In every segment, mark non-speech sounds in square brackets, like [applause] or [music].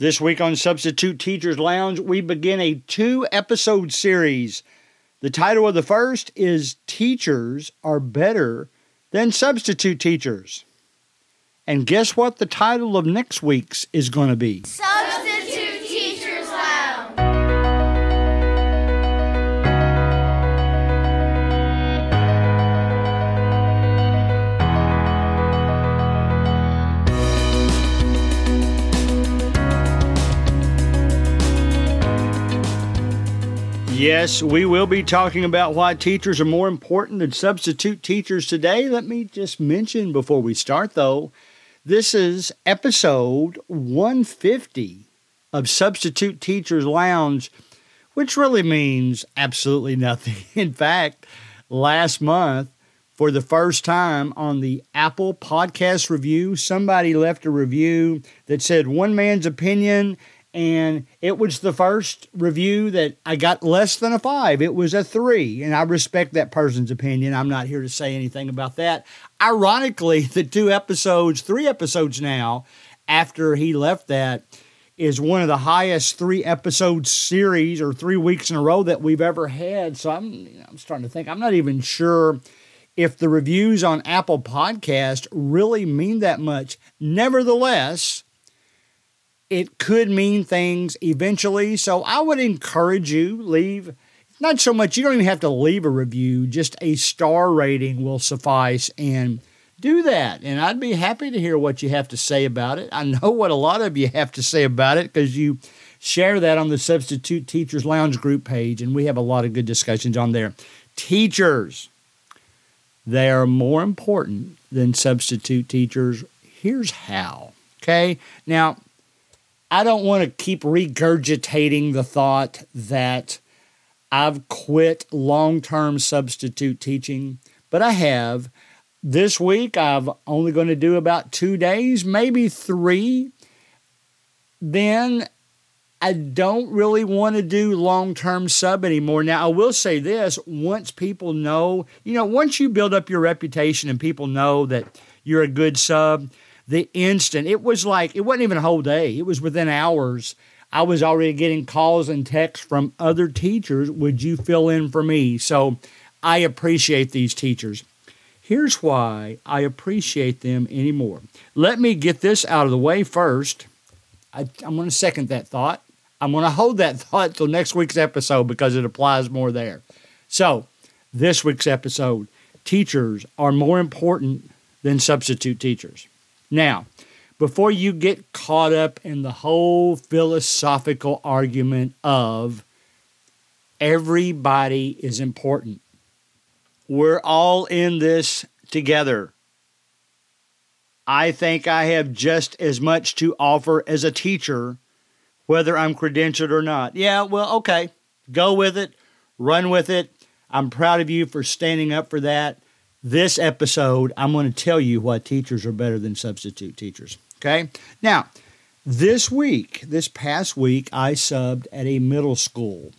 This week on Substitute Teachers Lounge, we begin a two episode series. The title of the first is Teachers Are Better Than Substitute Teachers. And guess what the title of next week's is going to be? Yes, we will be talking about why teachers are more important than substitute teachers today. Let me just mention before we start, though, this is episode 150 of Substitute Teachers Lounge, which really means absolutely nothing. [laughs] In fact, last month, for the first time on the Apple Podcast Review, somebody left a review that said one man's opinion and it was the first review that I got less than a five. It was a three, and I respect that person's opinion. I'm not here to say anything about that. Ironically, [laughs] the two episodes, three episodes now, after he left that, is one of the highest three episode series or three weeks in a row that we've ever had. So I'm, I'm starting to think I'm not even sure if the reviews on Apple Podcast really mean that much. Nevertheless, it could mean things eventually. So I would encourage you leave not so much you don't even have to leave a review, just a star rating will suffice and do that. And I'd be happy to hear what you have to say about it. I know what a lot of you have to say about it because you share that on the Substitute Teachers Lounge group page and we have a lot of good discussions on there. Teachers, they are more important than substitute teachers. Here's how. Okay? Now, I don't want to keep regurgitating the thought that I've quit long term substitute teaching, but I have. This week, I'm only going to do about two days, maybe three. Then I don't really want to do long term sub anymore. Now, I will say this once people know, you know, once you build up your reputation and people know that you're a good sub, the instant. It was like it wasn't even a whole day. It was within hours. I was already getting calls and texts from other teachers would you fill in for me? So i appreciate these teachers. Here's why i appreciate them anymore. Let me get this out of the way first. I, i'm going to second that thought. I'm going to hold that [laughs] thought till next week's episode because it applies more there. So this week's episode teachers are more important than substitute teachers now, before you get caught up in the whole philosophical argument of everybody is important, we're all in this together. I think I have just as much to offer as a teacher, whether I'm credentialed or not. Yeah, well, okay, go with it, run with it. I'm proud of you for standing up for that this episode, I'm going to tell you why teachers are better than substitute teachers. Okay? Now, this week, this past week, I subbed at a middle school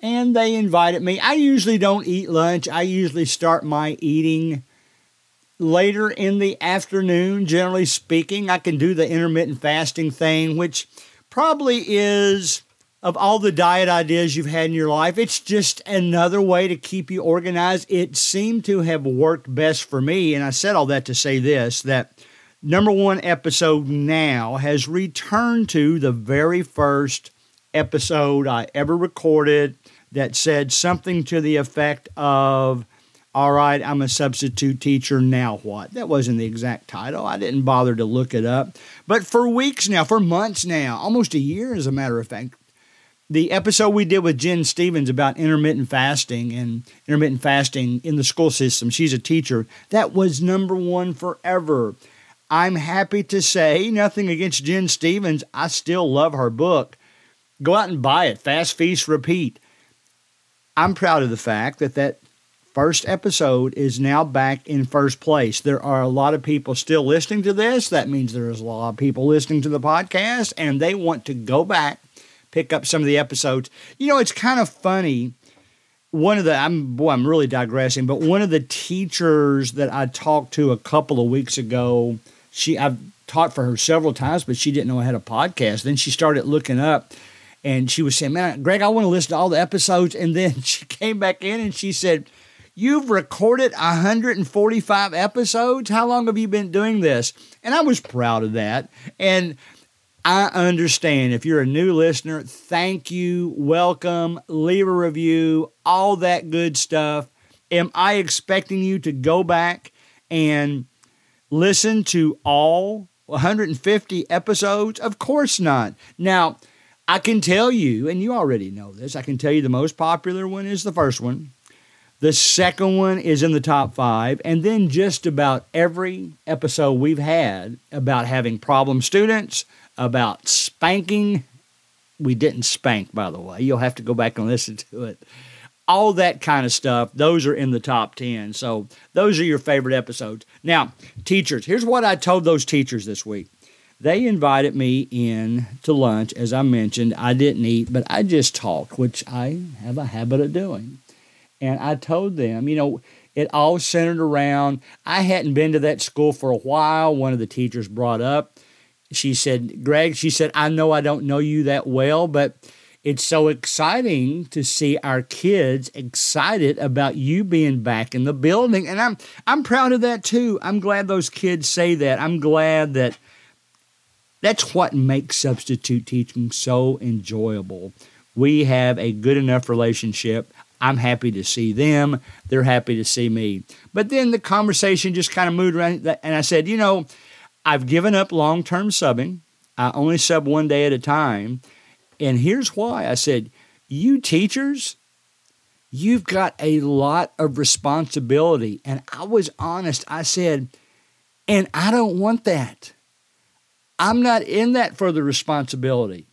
and they invited me. I usually don't eat lunch, I usually start my eating later in the afternoon, generally speaking. I can do the intermittent fasting thing, which probably is of all the diet ideas you've had in your life, it's just another way to keep you organized. It seemed to have worked best for me. And I said all that to say this that number one episode now has returned to the very first episode I ever recorded that said something to the effect of, all right, I'm a substitute teacher, now what? That wasn't the exact title. I didn't bother to look it up. But for weeks now, for months now, almost a year as a matter of fact, the episode we did with Gin Stephens about intermittent fasting and intermittent fasting in the school system, she's a teacher, that was number one forever. I'm happy to say, nothing against Gin Stephens, I still love her book. Go out and buy it, Fast Feast Repeat. I'm proud of the fact that that first episode is now back in first place. There are a lot of people still listening to this. That means there's a lot of people listening to the podcast, and they want to go back pick up some of the episodes. You know, it's kind of funny. One of the I'm boy, I'm really digressing, but one of the teachers that I talked to a couple of weeks ago, she I've taught for her several times, but she didn't know I had a podcast. Then she started looking up and she was saying, Man, Greg, I want to listen to all the episodes. And then [laughs] she came back in and she said, You've recorded 145 episodes. How long have you been doing this? And I was proud of that. And I understand if you're a new listener, thank you, welcome, leave a review, all that good stuff. Am I expecting you to go back and listen to all 150 episodes? Of course not. Now, I can tell you, and you already know this, I can tell you the most popular one is the first one. The second one is in the top five. And then just about every episode we've had about having problem students, about spanking. We didn't spank, by the way. You'll have to go back and listen to it. All that kind of stuff, those are in the top 10. So those are your favorite episodes. Now, teachers, here's what I told those teachers this week. They invited me in to lunch, as I mentioned. I didn't eat, but I just talked, which I have a habit of doing. And I told them, you know, it all centered around, I hadn't been to that school for a while. One of the teachers brought up, she said, Greg, she said, I know I don't know you that well, but it's so exciting to see our kids excited about you being back in the building. And I'm I'm proud of that too. I'm glad those kids say that. I'm glad that that's what makes substitute teaching so enjoyable. We have a good enough relationship. I'm happy to see them. They're happy to see me. But then the conversation just kind of moved around, and I said, you know, I've given up long term subbing. I only sub one day at a time. And here's why I said, you teachers, you've got a lot of responsibility. And I was honest. I said, and I don't want that. I'm not in that for the responsibility.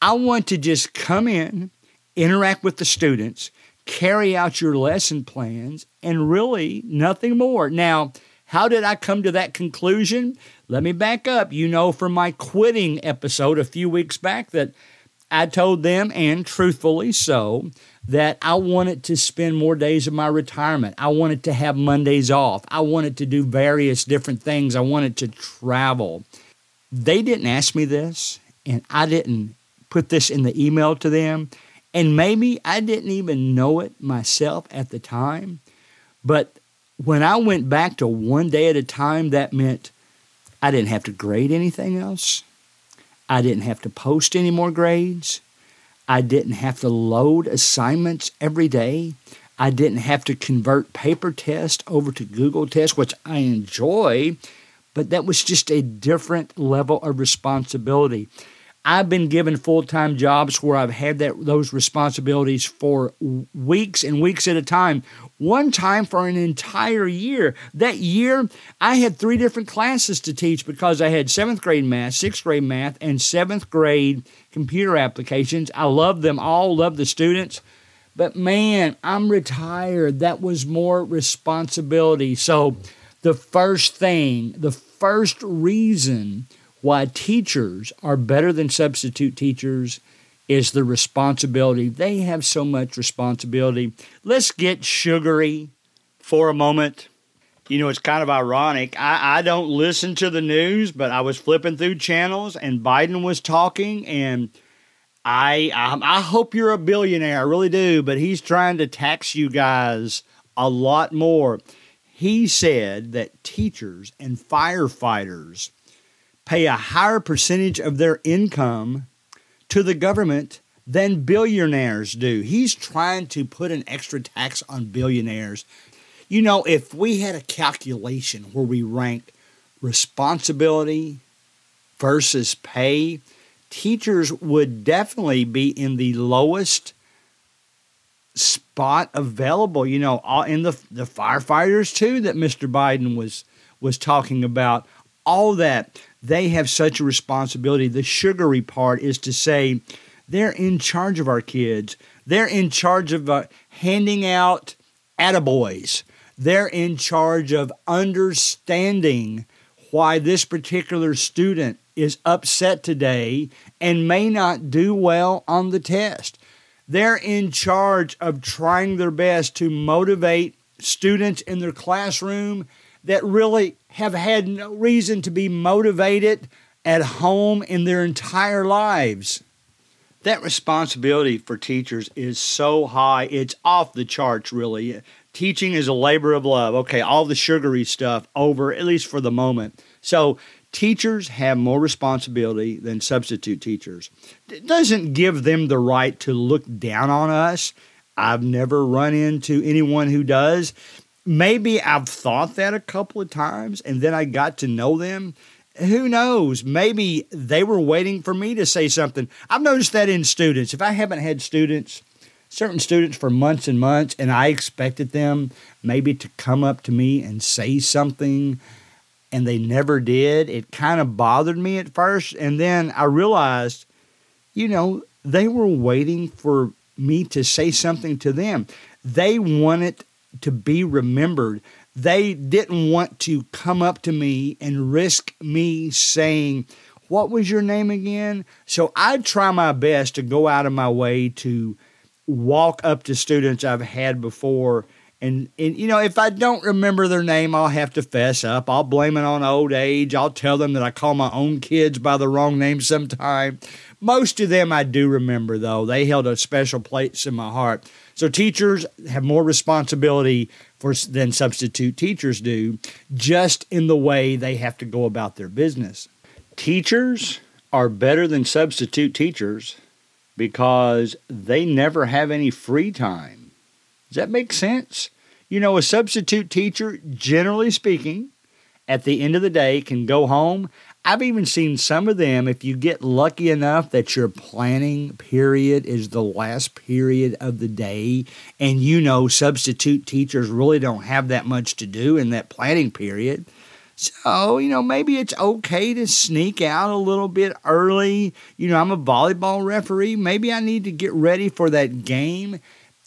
I want to just come in interact with the students, carry out your lesson plans, and really nothing more. Now, how did I come to that conclusion? Let me back up. You know, from my quitting episode a few weeks back, that I told them, and truthfully so, that I wanted to spend more days of my retirement. I wanted to have Mondays off. I wanted to do various different things. I wanted to travel. They didn't ask me this, and I didn't put this in the email to them. And maybe I didn't even know it myself at the time. But when I went back to one day at a time, that meant I didn't have to grade anything else. I didn't have to post any more grades. I didn't have to load assignments every day. I didn't have to convert paper tests over to Google tests, which I enjoy, but that was just a different level of responsibility. I've been given full time jobs where I've had that those responsibilities for weeks and weeks at a time. One time for an entire year. That year, I had three different classes to teach because I had seventh grade math, sixth grade math, and seventh grade computer applications. I love them all, love the students. But man, I'm retired. That was more responsibility. So, the first thing, the first reason why teachers are better than substitute teachers is the responsibility. They have so much responsibility. Let's get sugary for a moment. You know, it's kind of ironic. I, I don't listen to the news, but I was flipping through channels and Biden was talking, and I, I I hope you're a billionaire. I really do, but he's trying to tax you guys a lot more. He said that teachers and firefighters pay a higher percentage of their income to the government than billionaires do. He's trying to put an extra tax on billionaires. You know, if we had a calculation where we ranked responsibility versus pay, teachers would definitely be in the lowest spot available. You know, in the the firefighters too that Mr. Biden was was talking about. All that they have such a responsibility. The sugary part is to say they're in charge of our kids. They're in charge of uh, handing out attaboys. They're in charge of understanding why this particular student is upset today and may not do well on the test. They're in charge of trying their best to motivate students in their classroom that really have had no reason to be motivated at home in their entire lives. That responsibility for teachers is so high, it's off the charts, really. Teaching is a labor of love. Okay, all the sugary stuff over, at least for the moment. So, teachers have more responsibility than substitute teachers. It doesn't give them the right to look down on us. I've never run into anyone who does. Maybe I've thought that a couple of times and then I got to know them. Who knows? Maybe they were waiting for me to say something. I've noticed that in students. If I haven't had students, certain students for months and months, and I expected them maybe to come up to me and say something, and they never did, it kind of bothered me at first. And then I realized, you know, they were waiting for me to say something to them. They wanted to be remembered. They didn't want to come up to me and risk me saying, What was your name again? So I try my best to go out of my way to walk up to students I've had before. And, and, you know, if I don't remember their name, I'll have to fess up. I'll blame it on old age. I'll tell them that I call my own kids by the wrong name sometime. Most of them I do remember, though. They held a special place in my heart. So teachers have more responsibility for than substitute teachers do, just in the way they have to go about their business. Teachers are better than substitute teachers because they never have any free time. Does that make sense? You know, a substitute teacher, generally speaking, at the end of the day can go home I've even seen some of them, if you get lucky enough that your planning period is the last period of the day, and you know substitute teachers really don't have that much to do in that planning period. So, you know, maybe it's okay to sneak out a little bit early. You know, I'm a volleyball referee. Maybe I need to get ready for that game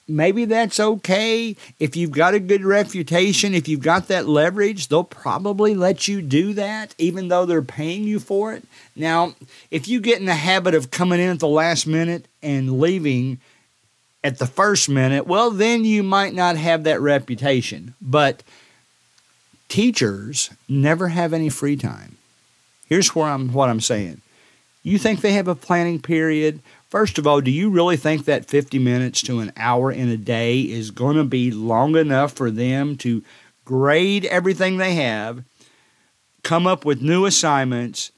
maybe that's okay. If you've got a good reputation, if you've got that leverage, they'll probably let you do that, even though they're paying you for it. Now, if you get in the habit of coming in at the last minute and leaving at the first minute, well, then you might not have that reputation. But teachers never have any free time. Here's where I'm, what I'm saying. You think they have a planning period First of all, do you really think that 50 minutes to an hour in a day is going to be long enough for them to grade everything they have, come up with new assignments,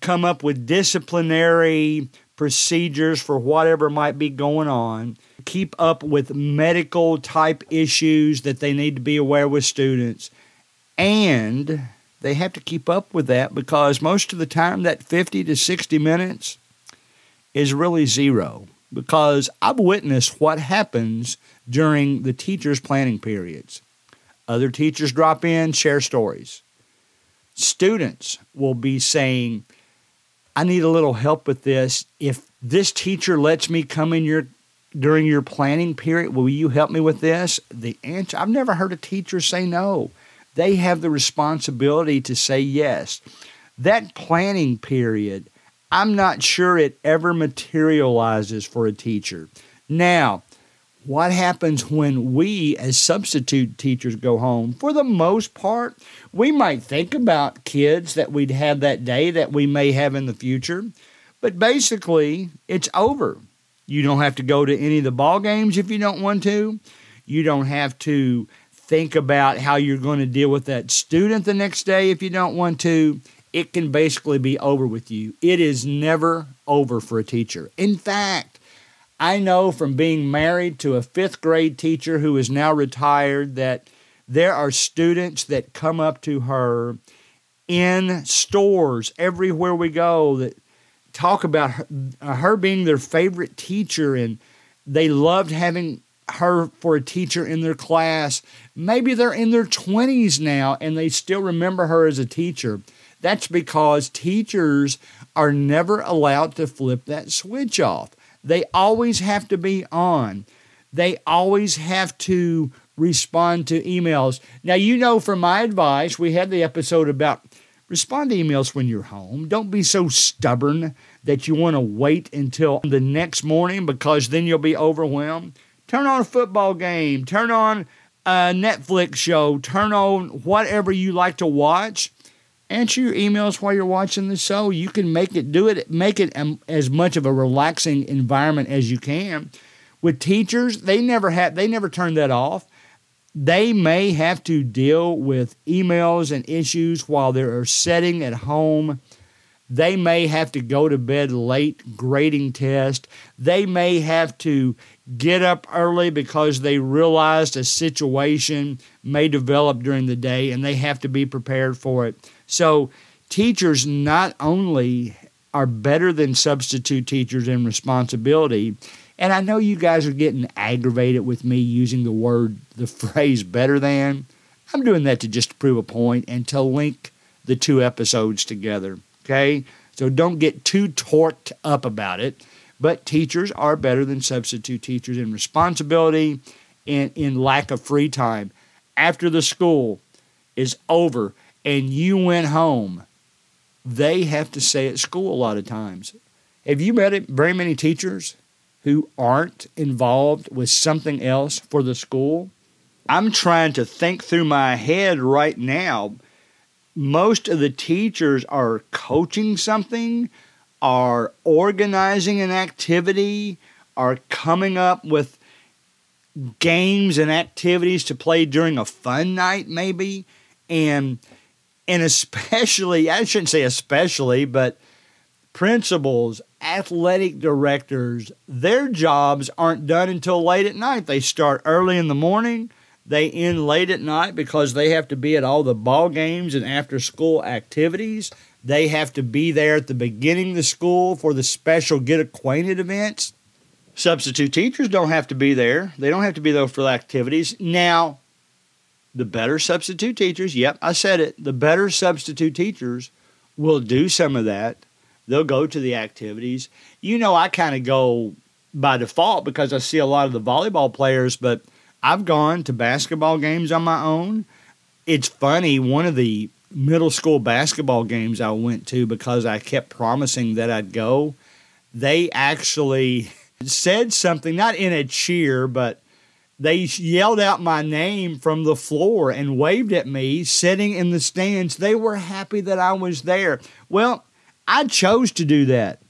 come up with disciplinary procedures for whatever might be going on, keep up with medical type issues that they need to be aware with students, and they have to keep up with that because most of the time that 50 to 60 minutes is really zero because I've witnessed what happens during the teachers' planning periods. Other teachers drop in, share stories. Students will be saying, I need a little help with this. If this teacher lets me come in your during your planning period, will you help me with this? The answer I've never heard a teacher say no. They have the responsibility to say yes. That planning period I'm not sure it ever materializes for a teacher. Now, what happens when we, as substitute teachers, go home? For the most part, we might think about kids that we'd have that day that we may have in the future, but basically, it's over. You don't have to go to any of the ball games if you don't want to. You don't have to think about how you're going to deal with that student the next day if you don't want to it can basically be over with you. It is never over for a teacher. In fact, I know from being married to a fifth grade teacher who is now retired that there are students that come up to her in stores everywhere we go that talk about her, uh, her being their favorite teacher and they loved having her for a teacher in their class. Maybe they're in their 20s now and they still remember her as a teacher. That's because teachers are never allowed to flip that switch off. They always have to be on. They always have to respond to emails. Now, you know from my advice, we had the episode about respond to emails when you're home. Don't be so stubborn that you want to wait until the next morning because then you'll be overwhelmed. Turn on a football game, turn on a Netflix show, turn on whatever you like to watch. Answer your emails while you're watching the show. You can make it do it, make it um, as much of a relaxing environment as you can. With teachers, they never have they never turn that off. They may have to deal with emails and issues while they're sitting at home. They may have to go to bed late grading test. They may have to get up early because they realized a situation may develop during the day and they have to be prepared for it. So, teachers not only are better than substitute teachers in responsibility, and I know you guys are getting aggravated with me using the word, the [laughs] phrase better than. I'm doing that to just prove a point and to link the two episodes together. Okay? So don't get too torqued up about it. But teachers are better than substitute teachers in responsibility and in lack of free time. After the school is over and you went home, they have to stay at school a lot of times. Have you met very many teachers who aren't involved with something else for the school? I'm trying to think through my head right now. Most of the teachers are coaching something, are organizing an activity, are coming up with games and activities to play during a fun night, maybe. And and especially, I shouldn't say especially, but principals, athletic directors, their jobs aren't done until late at night. They start early in the morning, they end late at night because they have to be at all the ball games and after school activities. They have to be there at the beginning of the school for the special get acquainted events. Substitute teachers don't have to be there. They don't have to be there for the activities. Now, the better substitute teachers, yep, I said it, the better substitute teachers will do some of that. They'll go to the activities. You know, I kind of go by default because I see a lot of the volleyball players, but I've gone to basketball games on my own. It's funny, one of the middle school basketball games I went to because I kept promising that I'd go, they actually said something, not in a cheer, but they yelled out my name from the floor and waved at me sitting in the stands. They were happy that I was there. Well, I chose to do that.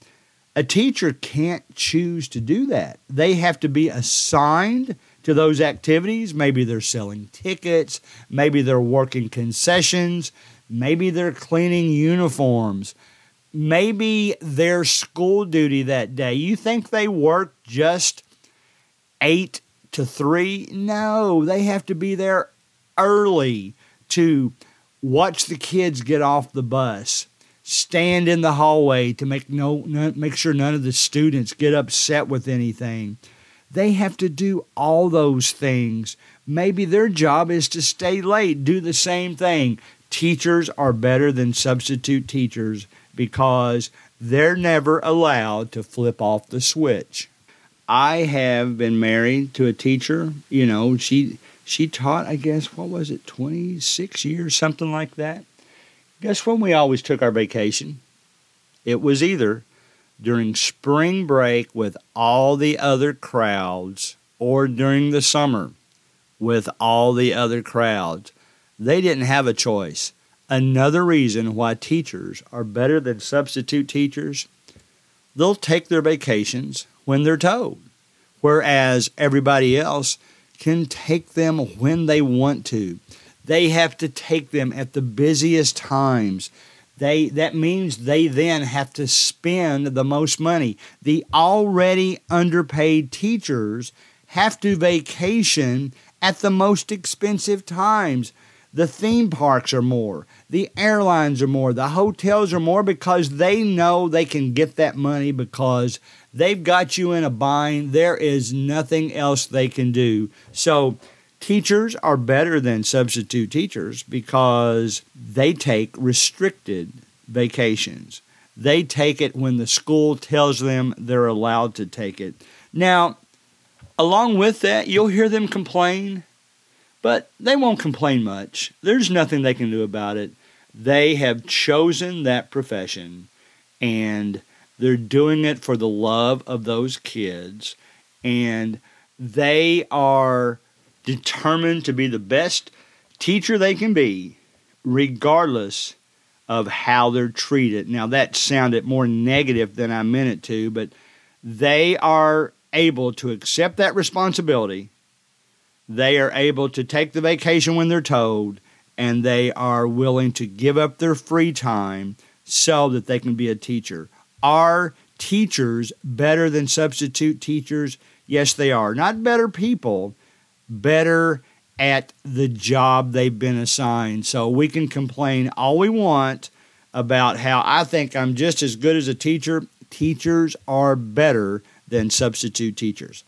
A teacher can't choose to do that. They have to be assigned to those activities. Maybe they're selling tickets, maybe they're working concessions, maybe they're cleaning uniforms, maybe their school duty that day. You think they work just eight to three. No, they have to be there early to watch the kids get off the bus, stand in the hallway to make no, no make sure none of the students get upset with anything. They have to do all those things. Maybe their job is to stay late, do the same thing. Teachers are better than substitute teachers because they're never allowed to flip off the switch. I have been married to a teacher. You know, she she taught, I guess, what was it, 26 years, something like that. Guess when we always took our vacation? It was either during spring break with all the other crowds or during the summer with all the other crowds. They didn't have a choice. Another reason why teachers are better than substitute teachers, they'll take their vacations when they're told, whereas everybody else can take them when they want to. They have to take them at the busiest times. They that means they then have to spend the most money. The already underpaid teachers have to vacation at the most expensive times. The theme parks are more, the airlines are more, the hotels are more because they know they can get that money because they've got you in a bind. There is nothing else they can do. So, teachers are better than substitute teachers because they take restricted vacations. They take it when the school tells them they're allowed to take it. Now, along with that, you'll hear them complain but they won't complain much. There's nothing they can do about it. They have chosen that profession and they're doing it for the love of those kids and they are determined to be the best teacher they can be, regardless of how they're treated. Now, that sounded more negative than I meant it to, but they are able to accept that responsibility. They are able to take the vacation when they're told, and they are willing to give up their free time so that they can be a teacher. Are teachers better than substitute teachers? Yes, they are. Not better people, better at the job they've been assigned. So we can complain all we want about how I think I'm just as good as a teacher. Teachers are better than substitute teachers.